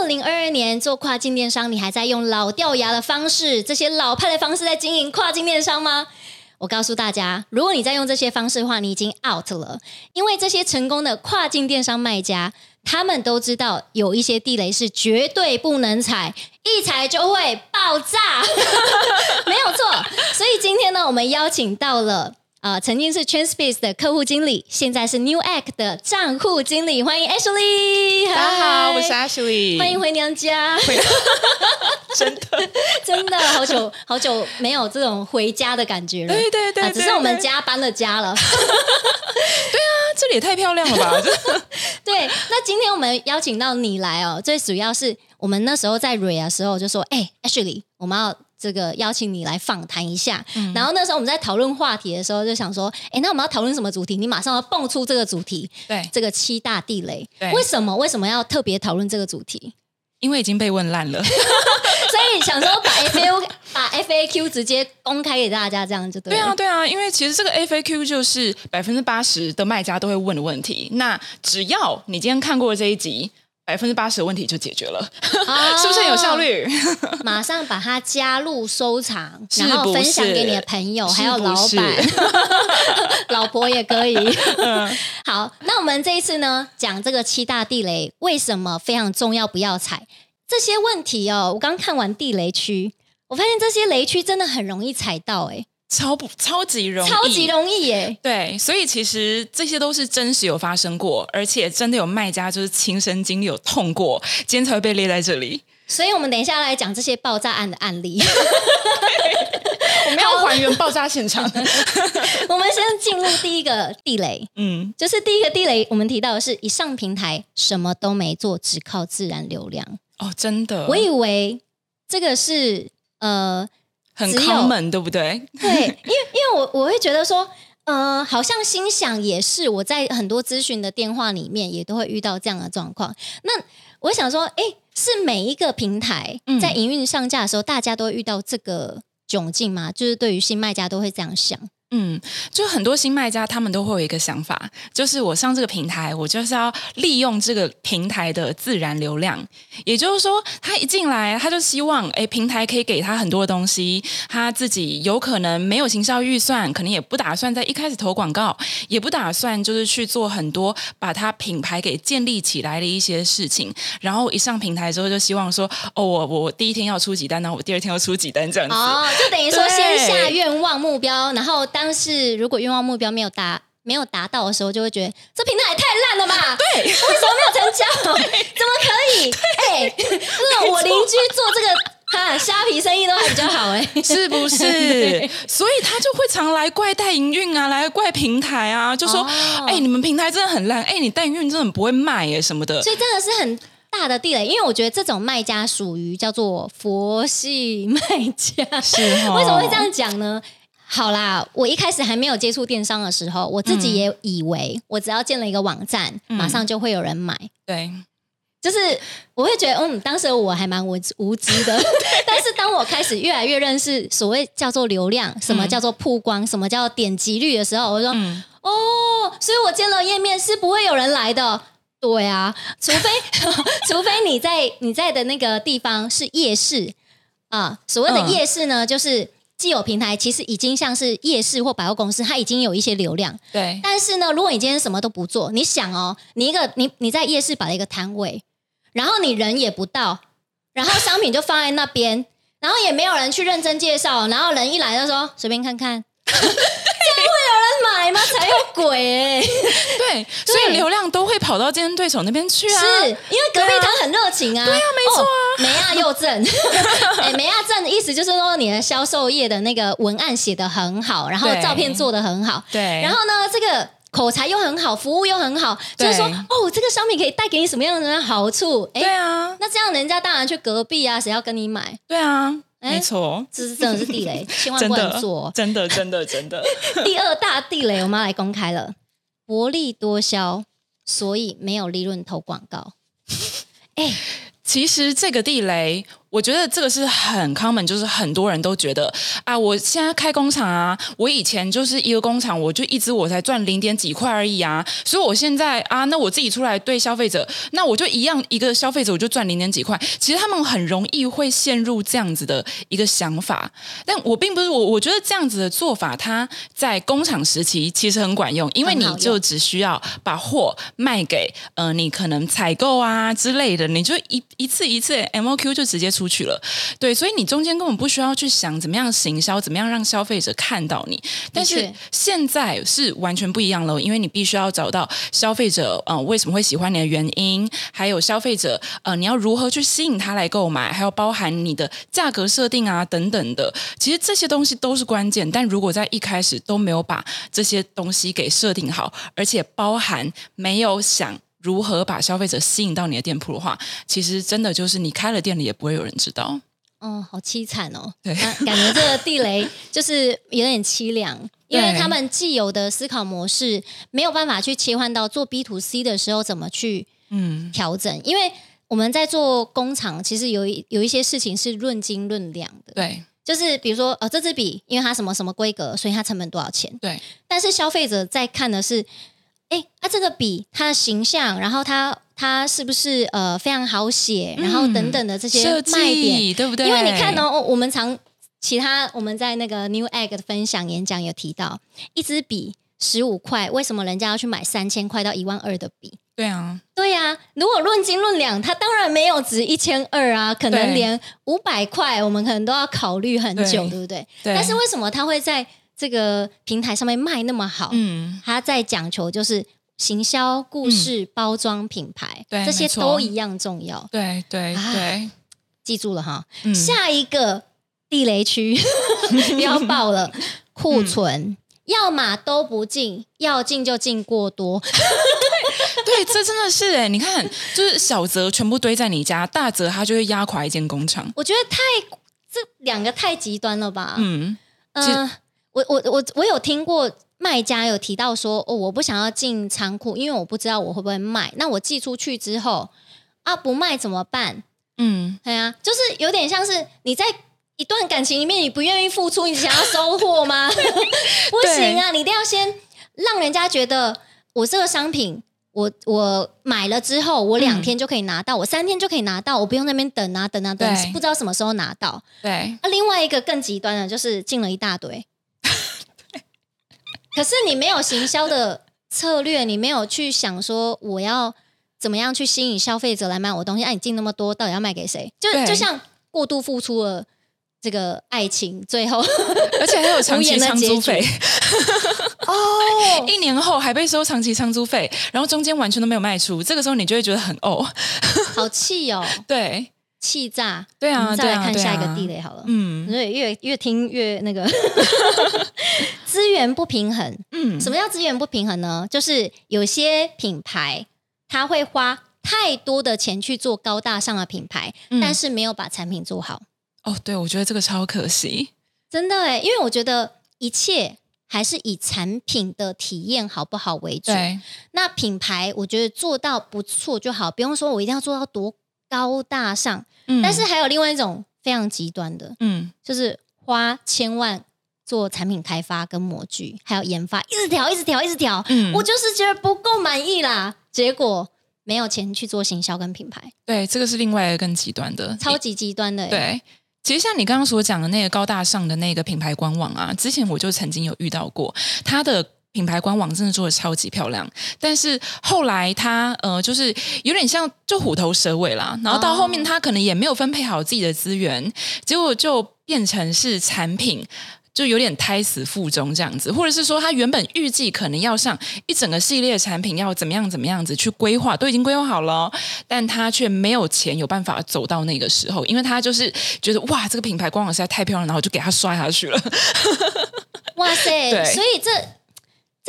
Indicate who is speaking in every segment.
Speaker 1: 二零二二年做跨境电商，你还在用老掉牙的方式，这些老派的方式在经营跨境电商吗？我告诉大家，如果你在用这些方式的话，你已经 out 了，因为这些成功的跨境电商卖家，他们都知道有一些地雷是绝对不能踩，一踩就会爆炸，没有错。所以今天呢，我们邀请到了。啊、呃，曾经是 Transpace 的客户经理，现在是 New Act 的账户经理。欢迎 Ashley，
Speaker 2: 大家好，我是 Ashley，
Speaker 1: 欢迎回娘家。
Speaker 2: 真的，
Speaker 1: 真的好久好久没有这种回家的感觉了。
Speaker 2: 对对对，
Speaker 1: 啊、只是我们家搬了家了。
Speaker 2: 对啊，这里也太漂亮了吧！
Speaker 1: 对，那今天我们邀请到你来哦，最主要是我们那时候在瑞的时候就说，哎，Ashley，我们要。这个邀请你来访谈一下，嗯、然后那时候我们在讨论话题的时候，就想说，哎，那我们要讨论什么主题？你马上要蹦出这个主题，
Speaker 2: 对，
Speaker 1: 这个七大地雷，
Speaker 2: 对，
Speaker 1: 为什么？为什么要特别讨论这个主题？
Speaker 2: 因为已经被问烂了，
Speaker 1: 所以想说把 F A Q 把 F A Q 直接公开给大家，这样就对。
Speaker 2: 对啊，对啊，因为其实这个 F A Q 就是百分之八十的卖家都会问的问题。那只要你今天看过这一集。百分之八十的问题就解决了，哦、是不是很有效率？
Speaker 1: 马上把它加入收藏，然后分享给你的朋友，还有老板、老婆也可以。嗯、好，那我们这一次呢，讲这个七大地雷，为什么非常重要？不要踩这些问题哦。我刚看完地雷区，我发现这些雷区真的很容易踩到，哎。
Speaker 2: 超不超级容易，
Speaker 1: 超级容易耶！
Speaker 2: 对，所以其实这些都是真实有发生过，而且真的有卖家就是亲身经历有痛过，今天才会被列在这里。
Speaker 1: 所以我们等一下来讲这些爆炸案的案例，
Speaker 2: 我们要还原爆炸现场。
Speaker 1: 我们先进入第一个地雷，嗯，就是第一个地雷，我们提到的是以上平台什么都没做，只靠自然流量。
Speaker 2: 哦，真的，
Speaker 1: 我以为这个是呃。
Speaker 2: 很 common，对不对？
Speaker 1: 对，因为因为我我会觉得说，呃，好像心想也是，我在很多咨询的电话里面也都会遇到这样的状况。那我想说，哎，是每一个平台在营运上架的时候，嗯、大家都会遇到这个窘境吗？就是对于新卖家都会这样想。
Speaker 2: 嗯，就很多新卖家，他们都会有一个想法，就是我上这个平台，我就是要利用这个平台的自然流量。也就是说，他一进来，他就希望，哎，平台可以给他很多东西，他自己有可能没有行销预算，可能也不打算在一开始投广告，也不打算就是去做很多把他品牌给建立起来的一些事情。然后一上平台之后，就希望说，哦，我我第一天要出几单，然后我第二天要出几单这样子。
Speaker 1: 哦，就等于说先下愿望目标，然后但是如果愿望目标没有达没有达到的时候，就会觉得这平台也太烂了吧？
Speaker 2: 对，为
Speaker 1: 什么没有成交？怎么可以？哎，那我邻居做这个哈虾皮生意都还比较好哎，
Speaker 2: 是不是？所以他就会常来怪代营运啊，来怪平台啊，就说哎、哦，你们平台真的很烂，哎，你代营运真的不会卖哎什么的。
Speaker 1: 所以真的是很大的地雷，因为我觉得这种卖家属于叫做佛系卖家，是、哦、为什么会这样讲呢？好啦，我一开始还没有接触电商的时候，我自己也以为我只要建了一个网站，嗯、马上就会有人买。
Speaker 2: 对，
Speaker 1: 就是我会觉得，嗯，当时我还蛮无无知的。但是当我开始越来越认识所谓叫做流量，什么叫做曝光，什么叫做点击率的时候，我说，嗯、哦，所以我建了页面是不会有人来的。对啊，除非 除非你在你在的那个地方是夜市啊，所谓的夜市呢，嗯、就是。既有平台其实已经像是夜市或百货公司，它已经有一些流量。
Speaker 2: 对。
Speaker 1: 但是呢，如果你今天什么都不做，你想哦，你一个你你在夜市摆了一个摊位，然后你人也不到，然后商品就放在那边，然后也没有人去认真介绍，然后人一来就说随便看看。吗？才有鬼哎、欸！
Speaker 2: 对，所以流量都会跑到竞争对手那边去啊，
Speaker 1: 是因为隔壁摊很热情啊。
Speaker 2: 对啊，没错啊，
Speaker 1: 美亚又正。哎，美亚正的意思就是说你的销售业的那个文案写得很好，然后照片做得很好，
Speaker 2: 对，
Speaker 1: 然后呢，这个口才又很好，服务又很好，就是说哦，这个商品可以带给你什么样的好处？对
Speaker 2: 啊，
Speaker 1: 那这样人家当然去隔壁啊，谁要跟你买？
Speaker 2: 对啊。没错，
Speaker 1: 这是真的是地雷，千万不能做。
Speaker 2: 真的，真的，真的。真 的
Speaker 1: 第二大地雷，我们要来公开了，薄利多销，所以没有利润投广告。哎，
Speaker 2: 其实这个地雷，我觉得这个是很 common，就是很多人都觉得啊，我现在开工厂啊，我以前就是一个工厂，我就一直我才赚零点几块而已啊，所以我现在啊，那我自己出来对消费者，那我就一样一个消费者我就赚零点几块。其实他们很容易会陷入这样子的一个想法，但我并不是我，我觉得这样子的做法，它在工厂时期其实很管用，因为你就只需要把货卖给呃你可能采购啊之类的，你就一一次一次 MOQ 就直接出。出去了，对，所以你中间根本不需要去想怎么样行销，怎么样让消费者看到你。但是现在是完全不一样了，因为你必须要找到消费者，呃，为什么会喜欢你的原因，还有消费者，呃，你要如何去吸引他来购买，还有包含你的价格设定啊等等的。其实这些东西都是关键，但如果在一开始都没有把这些东西给设定好，而且包含没有想。如何把消费者吸引到你的店铺的话，其实真的就是你开了店里也不会有人知道。
Speaker 1: 哦，好凄惨哦！
Speaker 2: 对，
Speaker 1: 感觉这个地雷就是有点凄凉，因为他们既有的思考模式没有办法去切换到做 B to C 的时候怎么去嗯调整。嗯、因为我们在做工厂，其实有一有一些事情是论斤论两的。
Speaker 2: 对，
Speaker 1: 就是比如说呃，这支笔因为它什么什么规格，所以它成本多少钱？
Speaker 2: 对。但
Speaker 1: 是消费者在看的是。哎，它、啊、这个笔，它的形象，然后它它是不是呃非常好写，然后等等的这些卖点，
Speaker 2: 对不对？
Speaker 1: 因为你看哦，我们常其他我们在那个 Newegg 的分享演讲有提到，一支笔十五块，为什么人家要去买三千块到一万二的笔？
Speaker 2: 对啊，
Speaker 1: 对呀、啊。如果论斤论两，它当然没有值一千二啊，可能连五百块，我们可能都要考虑很久，对，对不对？对。但是为什么它会在这个平台上面卖那么好，嗯，他在讲求就是行销、故事、嗯、包装、品牌，对，这些都一样重要。
Speaker 2: 对对对，
Speaker 1: 记住了哈。嗯、下一个地雷区 要爆了，库存，嗯、要么都不进，要进就进过多。
Speaker 2: 对，这真的是哎，你看，就是小则全部堆在你家，大则它就会压垮一间工厂。
Speaker 1: 我觉得太这两个太极端了吧？嗯嗯。呃我我我我有听过卖家有提到说哦，我不想要进仓库，因为我不知道我会不会卖。那我寄出去之后啊，不卖怎么办？嗯，对啊，就是有点像是你在一段感情里面，你不愿意付出，你想要收获吗？不行啊，你一定要先让人家觉得我这个商品，我我买了之后，我两天就可以拿到，嗯、我三天就可以拿到，我不用那边等啊等啊等，不知道什么时候拿到。
Speaker 2: 对，
Speaker 1: 那、啊、另外一个更极端的，就是进了一大堆。可是你没有行销的策略，你没有去想说我要怎么样去吸引消费者来买我东西？哎、啊，你进那么多，到底要卖给谁？就就像过度付出了这个爱情，最后
Speaker 2: 而且还有长期长租费哦，一年后还被收长期长租费，然后中间完全都没有卖出，这个时候你就会觉得很哦，
Speaker 1: 好气哦，
Speaker 2: 对。
Speaker 1: 气炸！
Speaker 2: 对啊，
Speaker 1: 再来看下一个地雷好了。嗯，所以越越听越那个 资源不平衡。嗯，什么叫资源不平衡呢？就是有些品牌他会花太多的钱去做高大上的品牌，嗯、但是没有把产品做好。
Speaker 2: 哦，对，我觉得这个超可惜。
Speaker 1: 真的哎，因为我觉得一切还是以产品的体验好不好为主。对，那品牌我觉得做到不错就好，不用说我一定要做到多。高大上，嗯、但是还有另外一种非常极端的，嗯，就是花千万做产品开发跟模具，还有研发，一直调，一直调，一直调，嗯，我就是觉得不够满意啦，结果没有钱去做行销跟品牌，
Speaker 2: 对，这个是另外一个更极端的，
Speaker 1: 超级极端的，
Speaker 2: 对。其实像你刚刚所讲的那个高大上的那个品牌官网啊，之前我就曾经有遇到过，它的。品牌官网真的做的超级漂亮，但是后来他呃，就是有点像就虎头蛇尾啦，然后到后面他可能也没有分配好自己的资源，哦、结果就变成是产品就有点胎死腹中这样子，或者是说他原本预计可能要上一整个系列产品要怎么样怎么样子去规划，都已经规划好了，但他却没有钱有办法走到那个时候，因为他就是觉得哇，这个品牌官网实在太漂亮，然后就给他刷下去了。
Speaker 1: 哇塞，对所以这。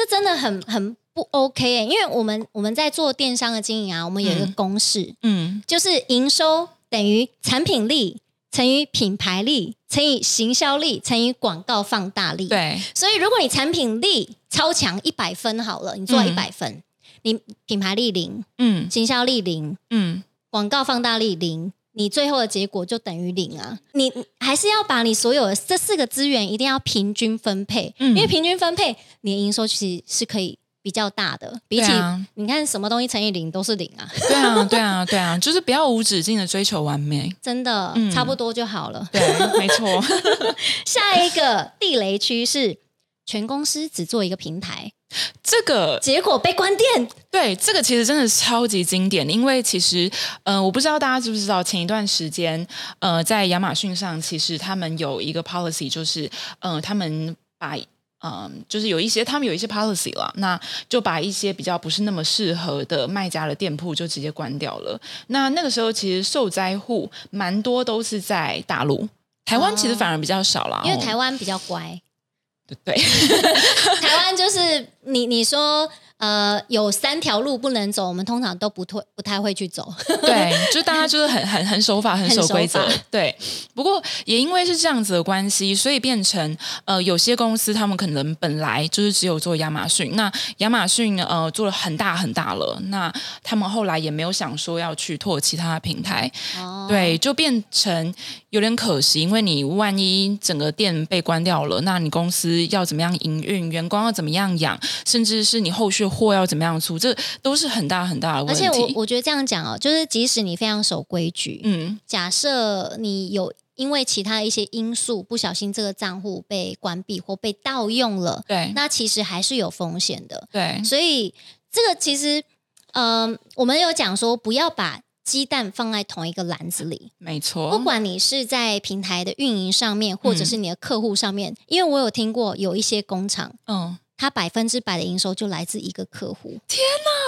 Speaker 1: 这真的很很不 OK 欸，因为我们我们在做电商的经营啊，我们有一个公式，嗯，嗯就是营收等于产品力乘以品牌力乘以行销力乘以广告放大力。
Speaker 2: 对，
Speaker 1: 所以如果你产品力超强一百分好了，你做一百分，嗯、你品牌力零，嗯，行销力零，嗯，广告放大力零，你最后的结果就等于零啊！你还是要把你所有的这四个资源一定要平均分配，嗯、因为平均分配，你的营收其实是可以比较大的。比起、啊、你看什么东西乘以零都是零啊！
Speaker 2: 对啊，对啊，对啊，就是不要无止境的追求完美，
Speaker 1: 真的、嗯、差不多就好了。
Speaker 2: 对，没错。
Speaker 1: 下一个地雷区是全公司只做一个平台。
Speaker 2: 这个
Speaker 1: 结果被关店，
Speaker 2: 对，这个其实真的是超级经典。因为其实，呃，我不知道大家知不知道，前一段时间，呃，在亚马逊上，其实他们有一个 policy，就是，呃，他们把，嗯、呃，就是有一些他们有一些 policy 了，那就把一些比较不是那么适合的卖家的店铺就直接关掉了。那那个时候，其实受灾户蛮多都是在大陆，台湾其实反而比较少了，
Speaker 1: 因为台湾比较乖。
Speaker 2: 对，
Speaker 1: 台湾就是你你说呃有三条路不能走，我们通常都不退不太会去走。
Speaker 2: 对，就大家就是很很很守法，很守规则。对，不过也因为是这样子的关系，所以变成呃有些公司他们可能本来就是只有做亚马逊，那亚马逊呃做了很大很大了，那他们后来也没有想说要去拓其他的平台。哦，对，就变成。有点可惜，因为你万一整个店被关掉了，那你公司要怎么样营运？员工要怎么样养？甚至是你后续货要怎么样出？这都是很大很大的问题。
Speaker 1: 而且我我觉得这样讲哦，就是即使你非常守规矩，嗯，假设你有因为其他一些因素不小心这个账户被关闭或被盗用了，
Speaker 2: 对，
Speaker 1: 那其实还是有风险的。
Speaker 2: 对，
Speaker 1: 所以这个其实，嗯、呃，我们有讲说不要把。鸡蛋放在同一个篮子里，
Speaker 2: 没错。
Speaker 1: 不管你是在平台的运营上面，或者是你的客户上面，嗯、因为我有听过有一些工厂，嗯，它百分之百的营收就来自一个客户。
Speaker 2: 天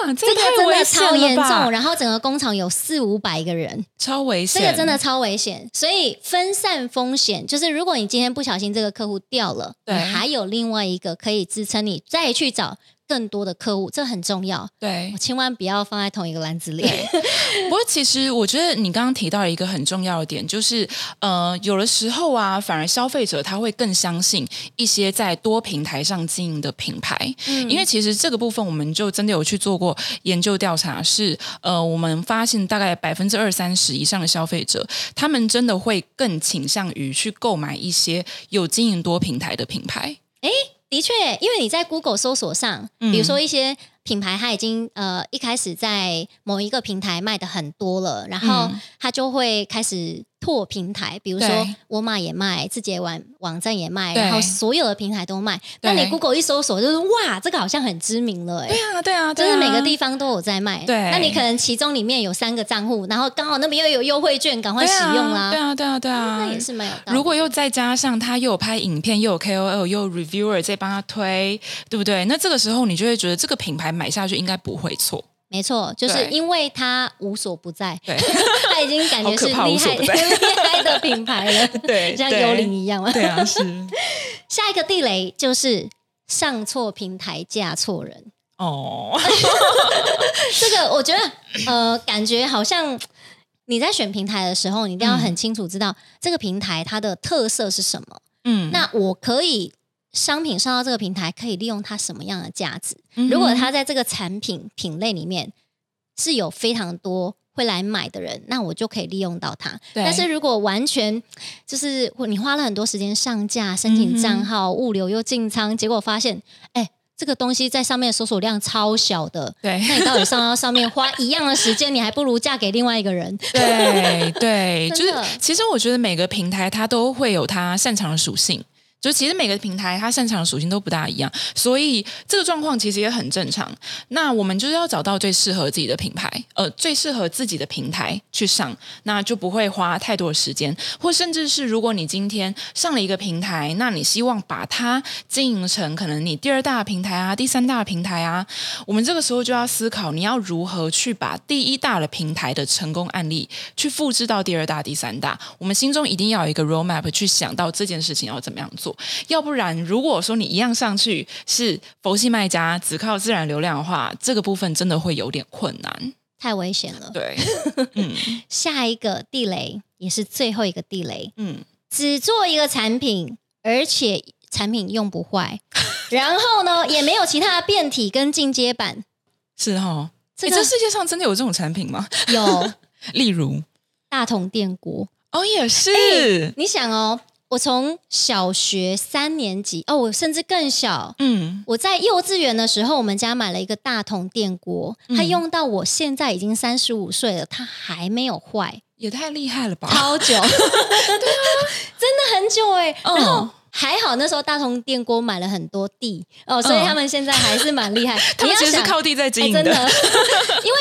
Speaker 2: 哪，这，
Speaker 1: 这个真的超严重。然后整个工厂有四五百个人，
Speaker 2: 超危险。
Speaker 1: 这个真的超危险。所以分散风险，就是如果你今天不小心这个客户掉了，对，还有另外一个可以支撑你再去找。更多的客户，这很重要。
Speaker 2: 对，
Speaker 1: 我千万不要放在同一个篮子里。
Speaker 2: 不过，其实我觉得你刚刚提到一个很重要的点，就是呃，有的时候啊，反而消费者他会更相信一些在多平台上经营的品牌，嗯，因为其实这个部分我们就真的有去做过研究调查，是呃，我们发现大概百分之二三十以上的消费者，他们真的会更倾向于去购买一些有经营多平台的品牌。
Speaker 1: 诶的确，因为你在 Google 搜索上，比如说一些品牌，它已经呃一开始在某一个平台卖的很多了，然后它就会开始。拓平台，比如说沃尔玛也卖，自己的网网站也卖，然后所有的平台都卖。那你 Google 一搜索，就是哇，这个好像很知名了，哎，
Speaker 2: 对啊，对啊，
Speaker 1: 就是每个地方都有在卖。
Speaker 2: 对，
Speaker 1: 那你可能其中里面有三个账户，然后刚好那边又有优惠券，赶快使用啦。
Speaker 2: 对啊，对啊，对啊，
Speaker 1: 那也是蛮有道理。
Speaker 2: 如果又再加上他又有拍影片，又有 KOL，又有 reviewer 在帮他推，对不对？那这个时候你就会觉得这个品牌买下去应该不会错。
Speaker 1: 没错，就是因为它无所不在，对，它已经感觉是厉害厉害的品牌了，对，像幽灵一样嘛。
Speaker 2: 对啊，是。
Speaker 1: 下一个地雷就是上错平台嫁错人哦。这个我觉得，呃，感觉好像你在选平台的时候，你一定要很清楚知道这个平台它的特色是什么。嗯，那我可以。商品上到这个平台可以利用它什么样的价值？嗯、如果它在这个产品品类里面是有非常多会来买的人，那我就可以利用到它。但是如果完全就是你花了很多时间上架、申请账号、嗯、物流又进仓，结果发现，哎，这个东西在上面搜索量超小的，对，那你到底上到上面花一样的时间，你还不如嫁给另外一个人。
Speaker 2: 对对，就是其实我觉得每个平台它都会有它擅长的属性。就其实每个平台它擅长的属性都不大一样，所以这个状况其实也很正常。那我们就是要找到最适合自己的品牌，呃，最适合自己的平台去上，那就不会花太多的时间。或甚至是如果你今天上了一个平台，那你希望把它经营成可能你第二大平台啊、第三大平台啊，我们这个时候就要思考你要如何去把第一大的平台的成功案例去复制到第二大、第三大。我们心中一定要有一个 roadmap 去想到这件事情要怎么样做。要不然，如果说你一样上去是佛系卖家，只靠自然流量的话，这个部分真的会有点困难，
Speaker 1: 太危险了。
Speaker 2: 对，嗯，
Speaker 1: 下一个地雷也是最后一个地雷，嗯，只做一个产品，而且产品用不坏，然后呢，也没有其他的变体跟进阶版，
Speaker 2: 是哈、哦？这个、这世界上真的有这种产品吗？
Speaker 1: 有，
Speaker 2: 例如。
Speaker 1: 大同电锅。
Speaker 2: 哦，也是。
Speaker 1: 欸、你想哦，我从小学三年级哦，我甚至更小，嗯，我在幼稚园的时候，我们家买了一个大同电锅，它用到我现在已经三十五岁了，它还没有坏，
Speaker 2: 也太厉害了吧！
Speaker 1: 超久，对啊，真的很久哎、欸。嗯、然后还好那时候大同电锅买了很多地哦，所以他们现在还是蛮厉害。
Speaker 2: 他们其实是靠地在经营的，
Speaker 1: 欸、真的，因为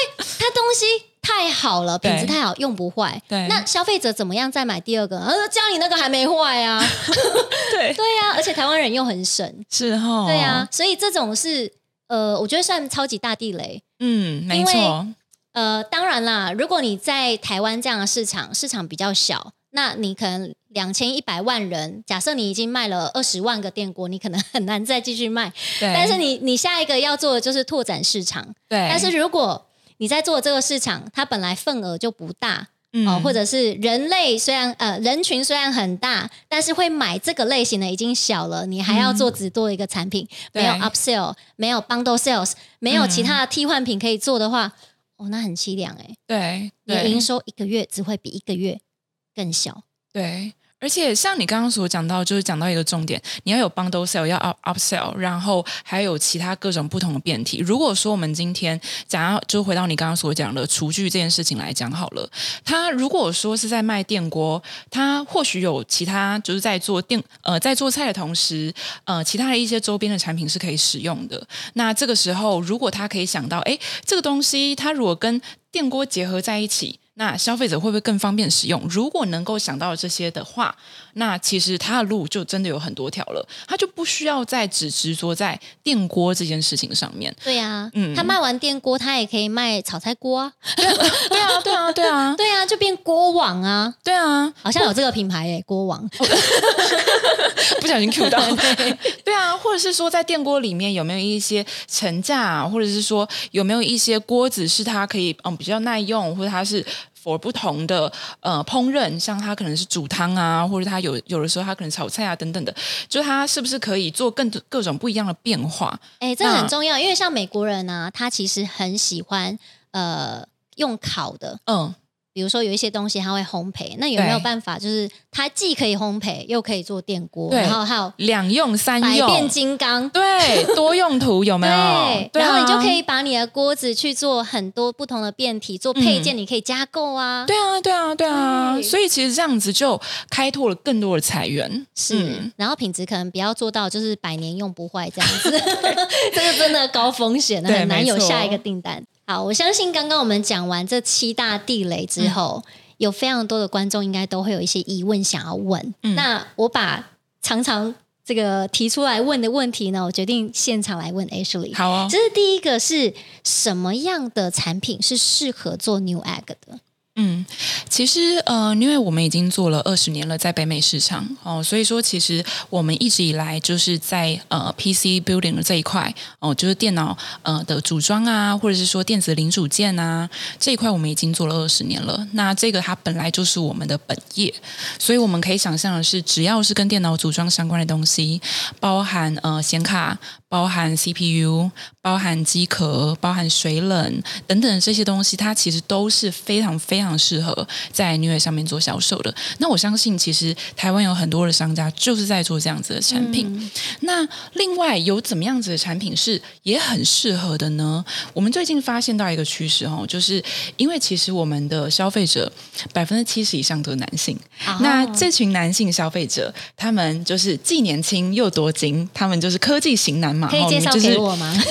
Speaker 1: 好了，品质太好，用不坏。
Speaker 2: 对，
Speaker 1: 那消费者怎么样再买第二个？呃，家里那个还没坏啊。
Speaker 2: 对
Speaker 1: 对呀、啊，而且台湾人又很省，
Speaker 2: 是哈、哦。
Speaker 1: 对呀、啊，所以这种是呃，我觉得算超级大地雷。
Speaker 2: 嗯，没错。
Speaker 1: 呃，当然啦，如果你在台湾这样的市场，市场比较小，那你可能两千一百万人，假设你已经卖了二十万个电锅，你可能很难再继续卖。
Speaker 2: 对。
Speaker 1: 但是你你下一个要做的就是拓展市场。
Speaker 2: 对。
Speaker 1: 但是如果你在做这个市场，它本来份额就不大，嗯、哦，或者是人类虽然呃人群虽然很大，但是会买这个类型的已经小了，你还要做只做一个产品，嗯、没有 upsell，没有 bundle sales，没有其他的替换品可以做的话，嗯、哦，那很凄凉哎。
Speaker 2: 对，
Speaker 1: 你营收一个月只会比一个月更小。
Speaker 2: 对。而且像你刚刚所讲到，就是讲到一个重点，你要有 bundle sell，要 up upsell，然后还有其他各种不同的变体。如果说我们今天讲到就回到你刚刚所讲的厨具这件事情来讲好了，他如果说是在卖电锅，他或许有其他就是在做电呃在做菜的同时，呃其他的一些周边的产品是可以使用的。那这个时候，如果他可以想到，哎，这个东西它如果跟电锅结合在一起。那消费者会不会更方便使用？如果能够想到这些的话，那其实他的路就真的有很多条了，他就不需要再只执着在电锅这件事情上面。
Speaker 1: 对呀、啊，嗯，他卖完电锅，他也可以卖炒菜锅啊。
Speaker 2: 对啊，对啊，对啊，对啊，
Speaker 1: 对啊，就变锅王啊。
Speaker 2: 对啊，
Speaker 1: 好像有这个品牌诶，锅王。
Speaker 2: 不小心 Q 到。对，对啊，或者是说在电锅里面有没有一些层架，或者是说有没有一些锅子是它可以嗯比较耐用，或者它是。For 不同的呃烹饪，像它可能是煮汤啊，或者它有有的时候它可能炒菜啊等等的，就它是不是可以做更多各种不一样的变化？
Speaker 1: 哎、欸，这很重要，因为像美国人呢、啊，他其实很喜欢呃用烤的，嗯。比如说有一些东西它会烘焙，那有没有办法就是它既可以烘焙又可以做电
Speaker 2: 锅，
Speaker 1: 然后还有
Speaker 2: 两用三用，
Speaker 1: 百变金刚，
Speaker 2: 对，多用途有没有？
Speaker 1: 对，
Speaker 2: 对啊、
Speaker 1: 然后你就可以把你的锅子去做很多不同的变体，做配件，你可以加购啊、
Speaker 2: 嗯。对啊，对啊，对啊。对所以其实这样子就开拓了更多的财源，
Speaker 1: 是。嗯、然后品质可能不要做到就是百年用不坏这样子，这个真的高风险，很难有下一个订单。好，我相信刚刚我们讲完这七大地雷之后，嗯、有非常多的观众应该都会有一些疑问想要问。嗯、那我把常常这个提出来问的问题呢，我决定现场来问 Ashley。
Speaker 2: 好哦，
Speaker 1: 这是第一个，是什么样的产品是适合做 Newegg 的？
Speaker 2: 嗯，其实呃，因为我们已经做了二十年了，在北美市场哦，所以说其实我们一直以来就是在呃 PC building 的这一块哦，就是电脑呃的组装啊，或者是说电子零组件啊这一块，我们已经做了二十年了。那这个它本来就是我们的本业，所以我们可以想象的是，只要是跟电脑组装相关的东西，包含呃显卡。包含 CPU、包含机壳、包含水冷等等这些东西，它其实都是非常非常适合在 Newegg 上面做销售的。那我相信，其实台湾有很多的商家就是在做这样子的产品。嗯、那另外有怎么样子的产品是也很适合的呢？我们最近发现到一个趋势哦，就是因为其实我们的消费者百分之七十以上都是男性，哦、那这群男性消费者，他们就是既年轻又多金，他们就是科技型男。
Speaker 1: 可以介绍给我吗？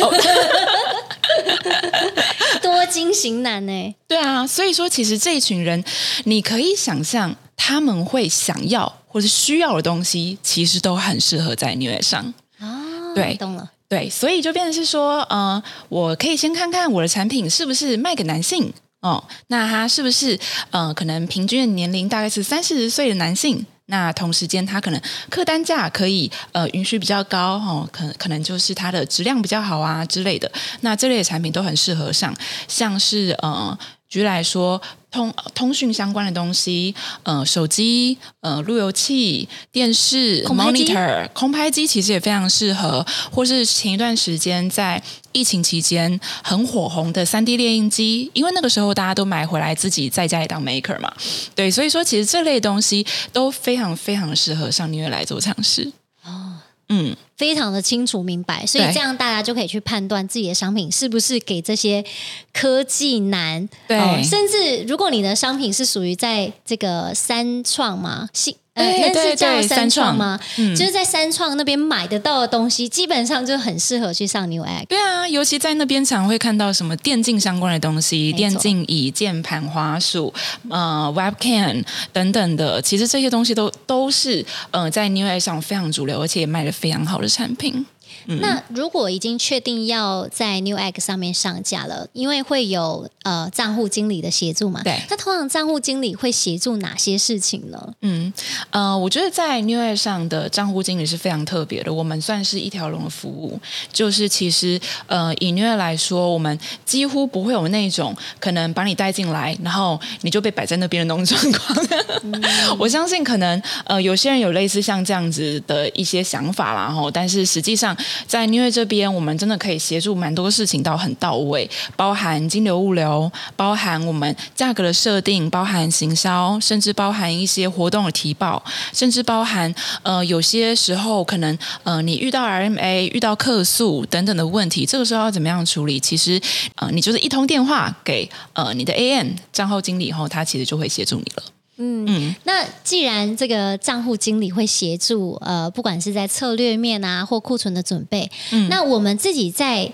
Speaker 1: 多金型男呢？
Speaker 2: 对啊，所以说其实这一群人，你可以想象他们会想要或是需要的东西，其实都很适合在 Newegg 上。
Speaker 1: 哦，
Speaker 2: 对，
Speaker 1: 懂了。
Speaker 2: 对，所以就变成是说，呃，我可以先看看我的产品是不是卖给男性哦，那他是不是呃，可能平均的年龄大概是三四十岁的男性。那同时间，它可能客单价可以呃允许比较高哦，可可能就是它的质量比较好啊之类的。那这类的产品都很适合上，像是呃举例来说，通通讯相关的东西，呃，手机、呃，路由器、
Speaker 1: 电视、
Speaker 2: monitor、空拍机，其实也非常适合。或是前一段时间在疫情期间很火红的三 D 列印机，因为那个时候大家都买回来自己在家里当 maker 嘛，对，所以说其实这类东西都非常非常适合上音乐来做尝试。哦，嗯。
Speaker 1: 非常的清楚明白，所以这样大家就可以去判断自己的商品是不是给这些科技男。
Speaker 2: 对，
Speaker 1: 哦、甚至如果你的商品是属于在这个三创嘛，新。呃，那是叫三创吗？嗯、就是在三创那边买得到的东西，基本上就很适合去上 Newegg。
Speaker 2: 对啊，尤其在那边常会看到什么电竞相关的东西，电竞椅、键盘、花束、呃，Webcam 等等的。其实这些东西都都是呃在 Newegg 上非常主流，而且也卖的非常好的产品。嗯、
Speaker 1: 那如果已经确定要在 Newegg 上面上架了，因为会有呃账户经理的协助嘛？
Speaker 2: 对。
Speaker 1: 那通常账户经理会协助哪些事情呢？
Speaker 2: 嗯呃，我觉得在 Newegg 上的账户经理是非常特别的。我们算是一条龙的服务，就是其实呃以 Newegg 来说，我们几乎不会有那种可能把你带进来，然后你就被摆在那边的那种状况。嗯、我相信可能呃有些人有类似像这样子的一些想法啦，然后但是实际上。在 Newegg 这边，我们真的可以协助蛮多事情到很到位，包含金流物流，包含我们价格的设定，包含行销，甚至包含一些活动的提报，甚至包含呃有些时候可能呃你遇到 RMA 遇到客诉等等的问题，这个时候要怎么样处理？其实呃你就是一通电话给呃你的 AM 账号经理后，他其实就会协助你了。
Speaker 1: 嗯，嗯，那既然这个账户经理会协助，呃，不管是在策略面啊，或库存的准备，嗯，那我们自己在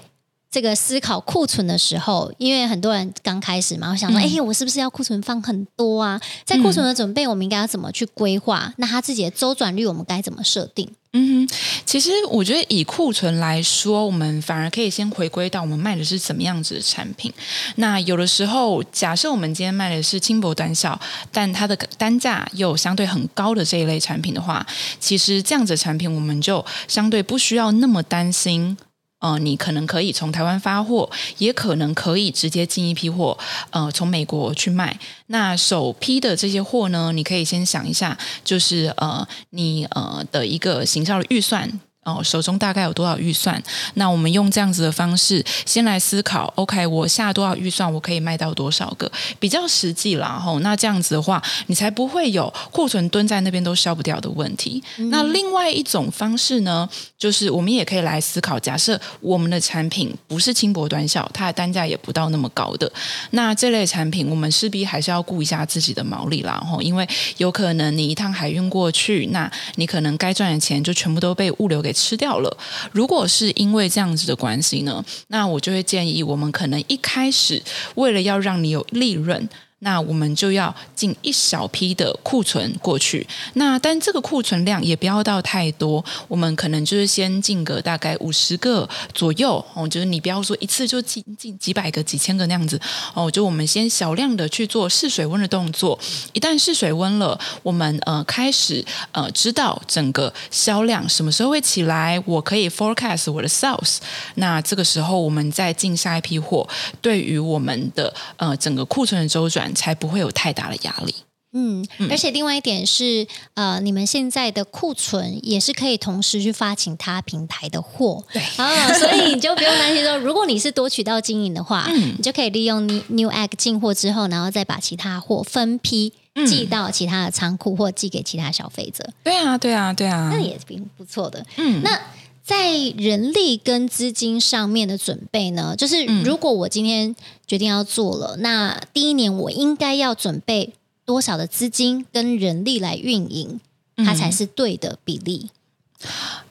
Speaker 1: 这个思考库存的时候，因为很多人刚开始嘛，我想说，哎、嗯，我是不是要库存放很多啊？在库存的准备，我们应该要怎么去规划？那他自己的周转率，我们该怎么设定？
Speaker 2: 嗯哼，其实我觉得以库存来说，我们反而可以先回归到我们卖的是怎么样子的产品。那有的时候，假设我们今天卖的是轻薄短小，但它的单价又相对很高的这一类产品的话，其实这样子的产品我们就相对不需要那么担心。呃，你可能可以从台湾发货，也可能可以直接进一批货，呃，从美国去卖。那首批的这些货呢，你可以先想一下，就是呃，你呃的一个行销的预算。哦，手中大概有多少预算？那我们用这样子的方式先来思考。OK，我下多少预算，我可以卖到多少个，比较实际啦。吼，那这样子的话，你才不会有库存蹲在那边都消不掉的问题。嗯。那另外一种方式呢，就是我们也可以来思考，假设我们的产品不是轻薄短小，它的单价也不到那么高的，那这类产品我们势必还是要顾一下自己的毛利啦。吼，因为有可能你一趟海运过去，那你可能该赚的钱就全部都被物流给。吃掉了。如果是因为这样子的关系呢，那我就会建议我们可能一开始为了要让你有利润。那我们就要进一小批的库存过去，那但这个库存量也不要到太多，我们可能就是先进个大概五十个左右哦，就是你不要说一次就进进几百个、几千个那样子哦，就我们先小量的去做试水温的动作，一旦试水温了，我们呃开始呃知道整个销量什么时候会起来，我可以 forecast 我的 sales，那这个时候我们再进下一批货，对于我们的呃整个库存的周转。才不会有太大的压力。
Speaker 1: 嗯，而且另外一点是，呃，你们现在的库存也是可以同时去发其他平台的货，
Speaker 2: 对
Speaker 1: 啊，所以你就不用担心说，如果你是多渠道经营的话，嗯，你就可以利用 Newegg 进货之后，然后再把其他货分批寄到其他的仓库，或寄给其他消费者。
Speaker 2: 对啊，对啊，对啊，
Speaker 1: 那也是挺不错的。嗯，那。在人力跟资金上面的准备呢，就是如果我今天决定要做了，嗯、那第一年我应该要准备多少的资金跟人力来运营，它才是对的比例。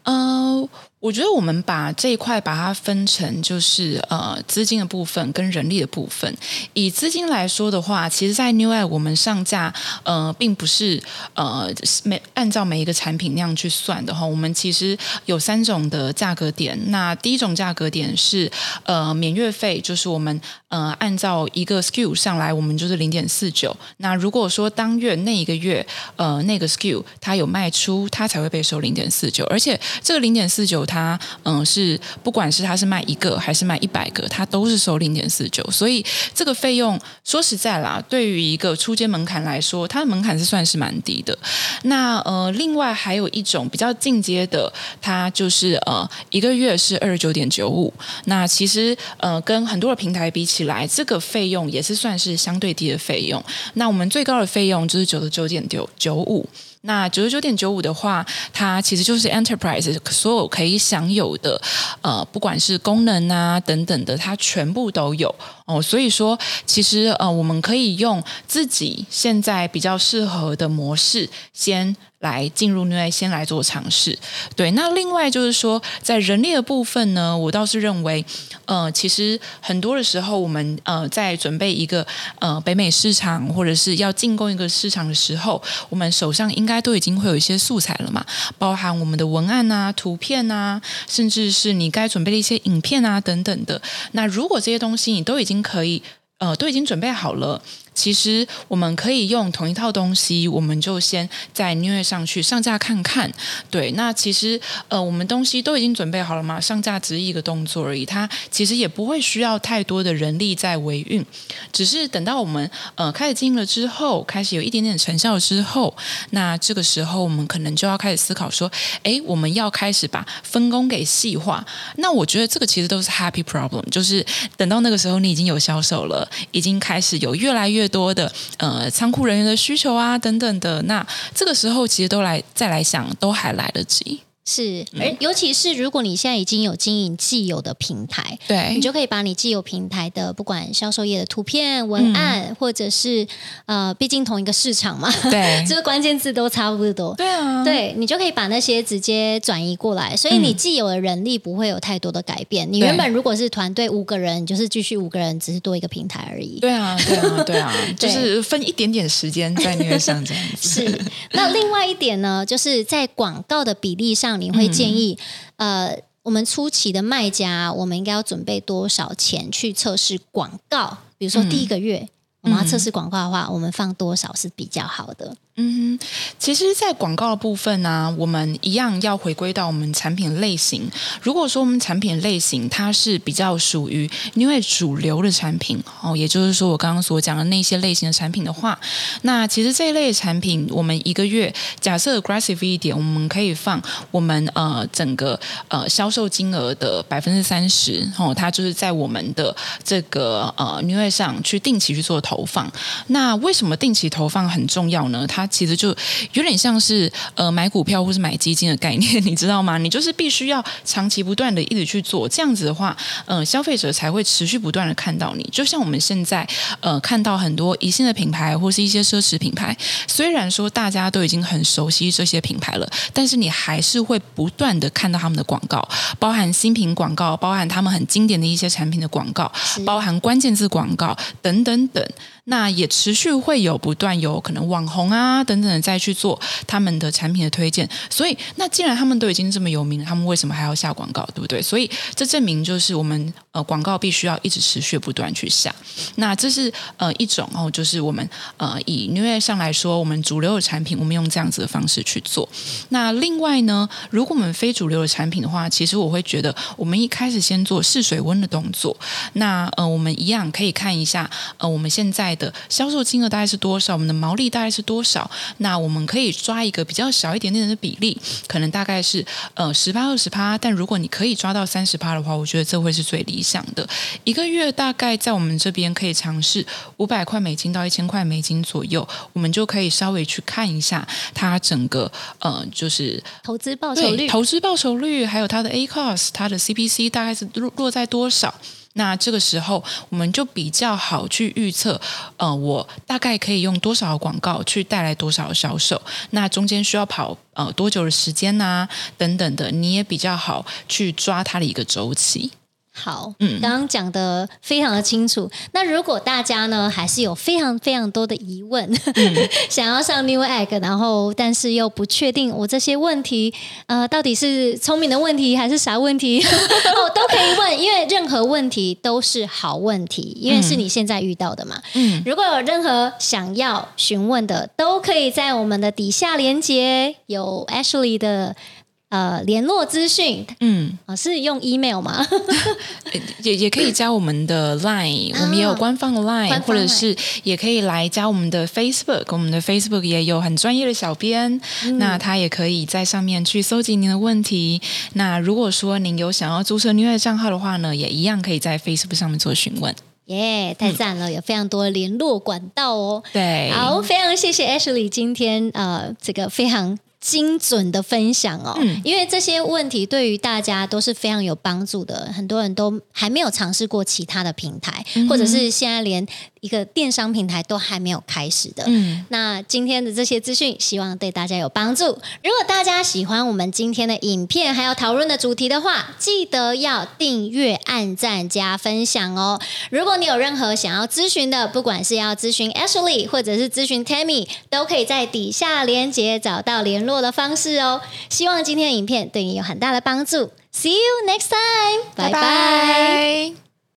Speaker 2: 嗯、呃。我觉得我们把这一块把它分成就是呃资金的部分跟人力的部分。以资金来说的话，其实，在 New AI 我们上架呃并不是呃每按照每一个产品那样去算的哈。我们其实有三种的价格点。那第一种价格点是呃免月费，就是我们呃按照一个 SKU 上来，我们就是零点四九。那如果说当月那一个月呃那个 SKU 它有卖出，它才会被收零点四九。而且这个零点四九它它嗯是不管是它是卖一个还是卖一百个，它都是收零点四九，所以这个费用说实在啦，对于一个初阶门槛来说，它的门槛是算是蛮低的。那呃，另外还有一种比较进阶的，它就是呃一个月是二十九点九五。那其实呃跟很多的平台比起来，这个费用也是算是相对低的费用。那我们最高的费用就是九十九点九九五。那九十九点九五的话，它其实就是 Enterprise 所有可以享有的，呃，不管是功能啊等等的，它全部都有哦。所以说，其实呃，我们可以用自己现在比较适合的模式先。来进入内外先来做尝试，对。那另外就是说，在人力的部分呢，我倒是认为，呃，其实很多的时候，我们呃在准备一个呃北美市场或者是要进攻一个市场的时候，我们手上应该都已经会有一些素材了嘛，包含我们的文案啊、图片啊，甚至是你该准备的一些影片啊等等的。那如果这些东西你都已经可以，呃，都已经准备好了。其实我们可以用同一套东西，我们就先在 New 月上去上架看看。对，那其实呃，我们东西都已经准备好了嘛，上架只是一个动作而已，它其实也不会需要太多的人力在维运。只是等到我们呃开始经营了之后，开始有一点点成效之后，那这个时候我们可能就要开始思考说，哎，我们要开始把分工给细化。那我觉得这个其实都是 Happy Problem，就是等到那个时候你已经有销售了，已经开始有越来越多的呃仓库人员的需求啊等等的，那这个时候其实都来再来想都还来得及。
Speaker 1: 是，而尤其是如果你现在已经有经营既有的平台，
Speaker 2: 对，
Speaker 1: 你就可以把你既有平台的不管销售页的图片、文案，嗯、或者是呃，毕竟同一个市场嘛，
Speaker 2: 对，
Speaker 1: 这个关键字都差不多，
Speaker 2: 对啊，
Speaker 1: 对，你就可以把那些直接转移过来，所以你既有的人力不会有太多的改变。嗯、你原本如果是团队五个人，你就是继续五个人，只是多一个平台而已。
Speaker 2: 对啊，对啊，对啊，就是分一点点时间在那个上这样子。
Speaker 1: 是，那另外一点呢，就是在广告的比例上。你会建议，嗯、呃，我们初期的卖家，我们应该要准备多少钱去测试广告？比如说第一个月，嗯、我们要测试广告的话，我们放多少是比较好的？
Speaker 2: 嗯，其实，在广告的部分呢、啊，我们一样要回归到我们产品类型。如果说我们产品类型它是比较属于因为主流的产品哦，也就是说我刚刚所讲的那些类型的产品的话，那其实这一类产品，我们一个月假设 aggressive 一点，我们可以放我们呃整个呃销售金额的百分之三十哦，它就是在我们的这个呃 New Way 上去定期去做投放。那为什么定期投放很重要呢？它其实就有点像是呃买股票或是买基金的概念，你知道吗？你就是必须要长期不断的一直去做，这样子的话，呃，消费者才会持续不断的看到你。就像我们现在呃看到很多一线的品牌或是一些奢侈品牌，虽然说大家都已经很熟悉这些品牌了，但是你还是会不断的看到他们的广告，包含新品广告，包含他们很经典的一些产品的广告，包含关键字广告等等等。那也持续会有不断有可能网红啊等等的再去做他们的产品的推荐，所以那既然他们都已经这么有名了，他们为什么还要下广告，对不对？所以这证明就是我们呃广告必须要一直持续不断去下。那这是呃一种哦，就是我们呃以 New Way 上来说，我们主流的产品，我们用这样子的方式去做。那另外呢，如果我们非主流的产品的话，其实我会觉得我们一开始先做试水温的动作。那呃我们一样可以看一下呃我们现在。的销售金额大概是多少？我们的毛利大概是多少？那我们可以抓一个比较小一点点的比例，可能大概是呃十趴二十趴。但如果你可以抓到三十趴的话，我觉得这会是最理想的。一个月大概在我们这边可以尝试五百块美金到一千块美金左右，我们就可以稍微去看一下它整个呃就是
Speaker 1: 投资报酬率、
Speaker 2: 投资报酬率，还有它的 A cost、它的 CPC 大概是落落在多少。那这个时候，我们就比较好去预测，呃，我大概可以用多少广告去带来多少销售，那中间需要跑呃多久的时间啊，等等的，你也比较好去抓它的一个周期。
Speaker 1: 好，嗯，刚刚讲的非常的清楚。那如果大家呢，还是有非常非常多的疑问，嗯、想要上 New Egg，然后但是又不确定我这些问题，呃，到底是聪明的问题还是啥问题，哦，都可以问，因为任何问题都是好问题，因为是你现在遇到的嘛。嗯，如果有任何想要询问的，都可以在我们的底下连接有 Ashley 的。呃联络资讯，嗯，啊是用 email 吗？
Speaker 2: 也也可以加我们的 Line，、啊、我们也有官方的 Line，, 方 Line 或者是也可以来加我们的 Facebook，我们的 Facebook 也有很专业的小编，嗯、那他也可以在上面去搜集您的问题。那如果说您有想要注册另外账号的话呢，也一样可以在 Facebook 上面做询问。
Speaker 1: 耶、yeah，太赞了，嗯！有非常多的联络管道哦。
Speaker 2: 对，
Speaker 1: 好，非常谢谢 Ashley 今天呃，这个非常。精准的分享哦，嗯，因为这些问题对于大家都是非常有帮助的。很多人都还没有尝试过其他的平台，嗯，或者是现在连一个电商平台都还没有开始的。嗯，那今天的这些资讯，希望对大家有帮助。如果大家喜欢我们今天的影片，还有讨论的主题的话，记得要订阅、按赞、加分享哦。如果你有任何想要咨询的，不管是要咨询 Ashley 或者是咨询 Tammy，都可以在底下连接找到联络的方式哦，希望今天的影片对你有很大的帮助。See you next time，拜拜。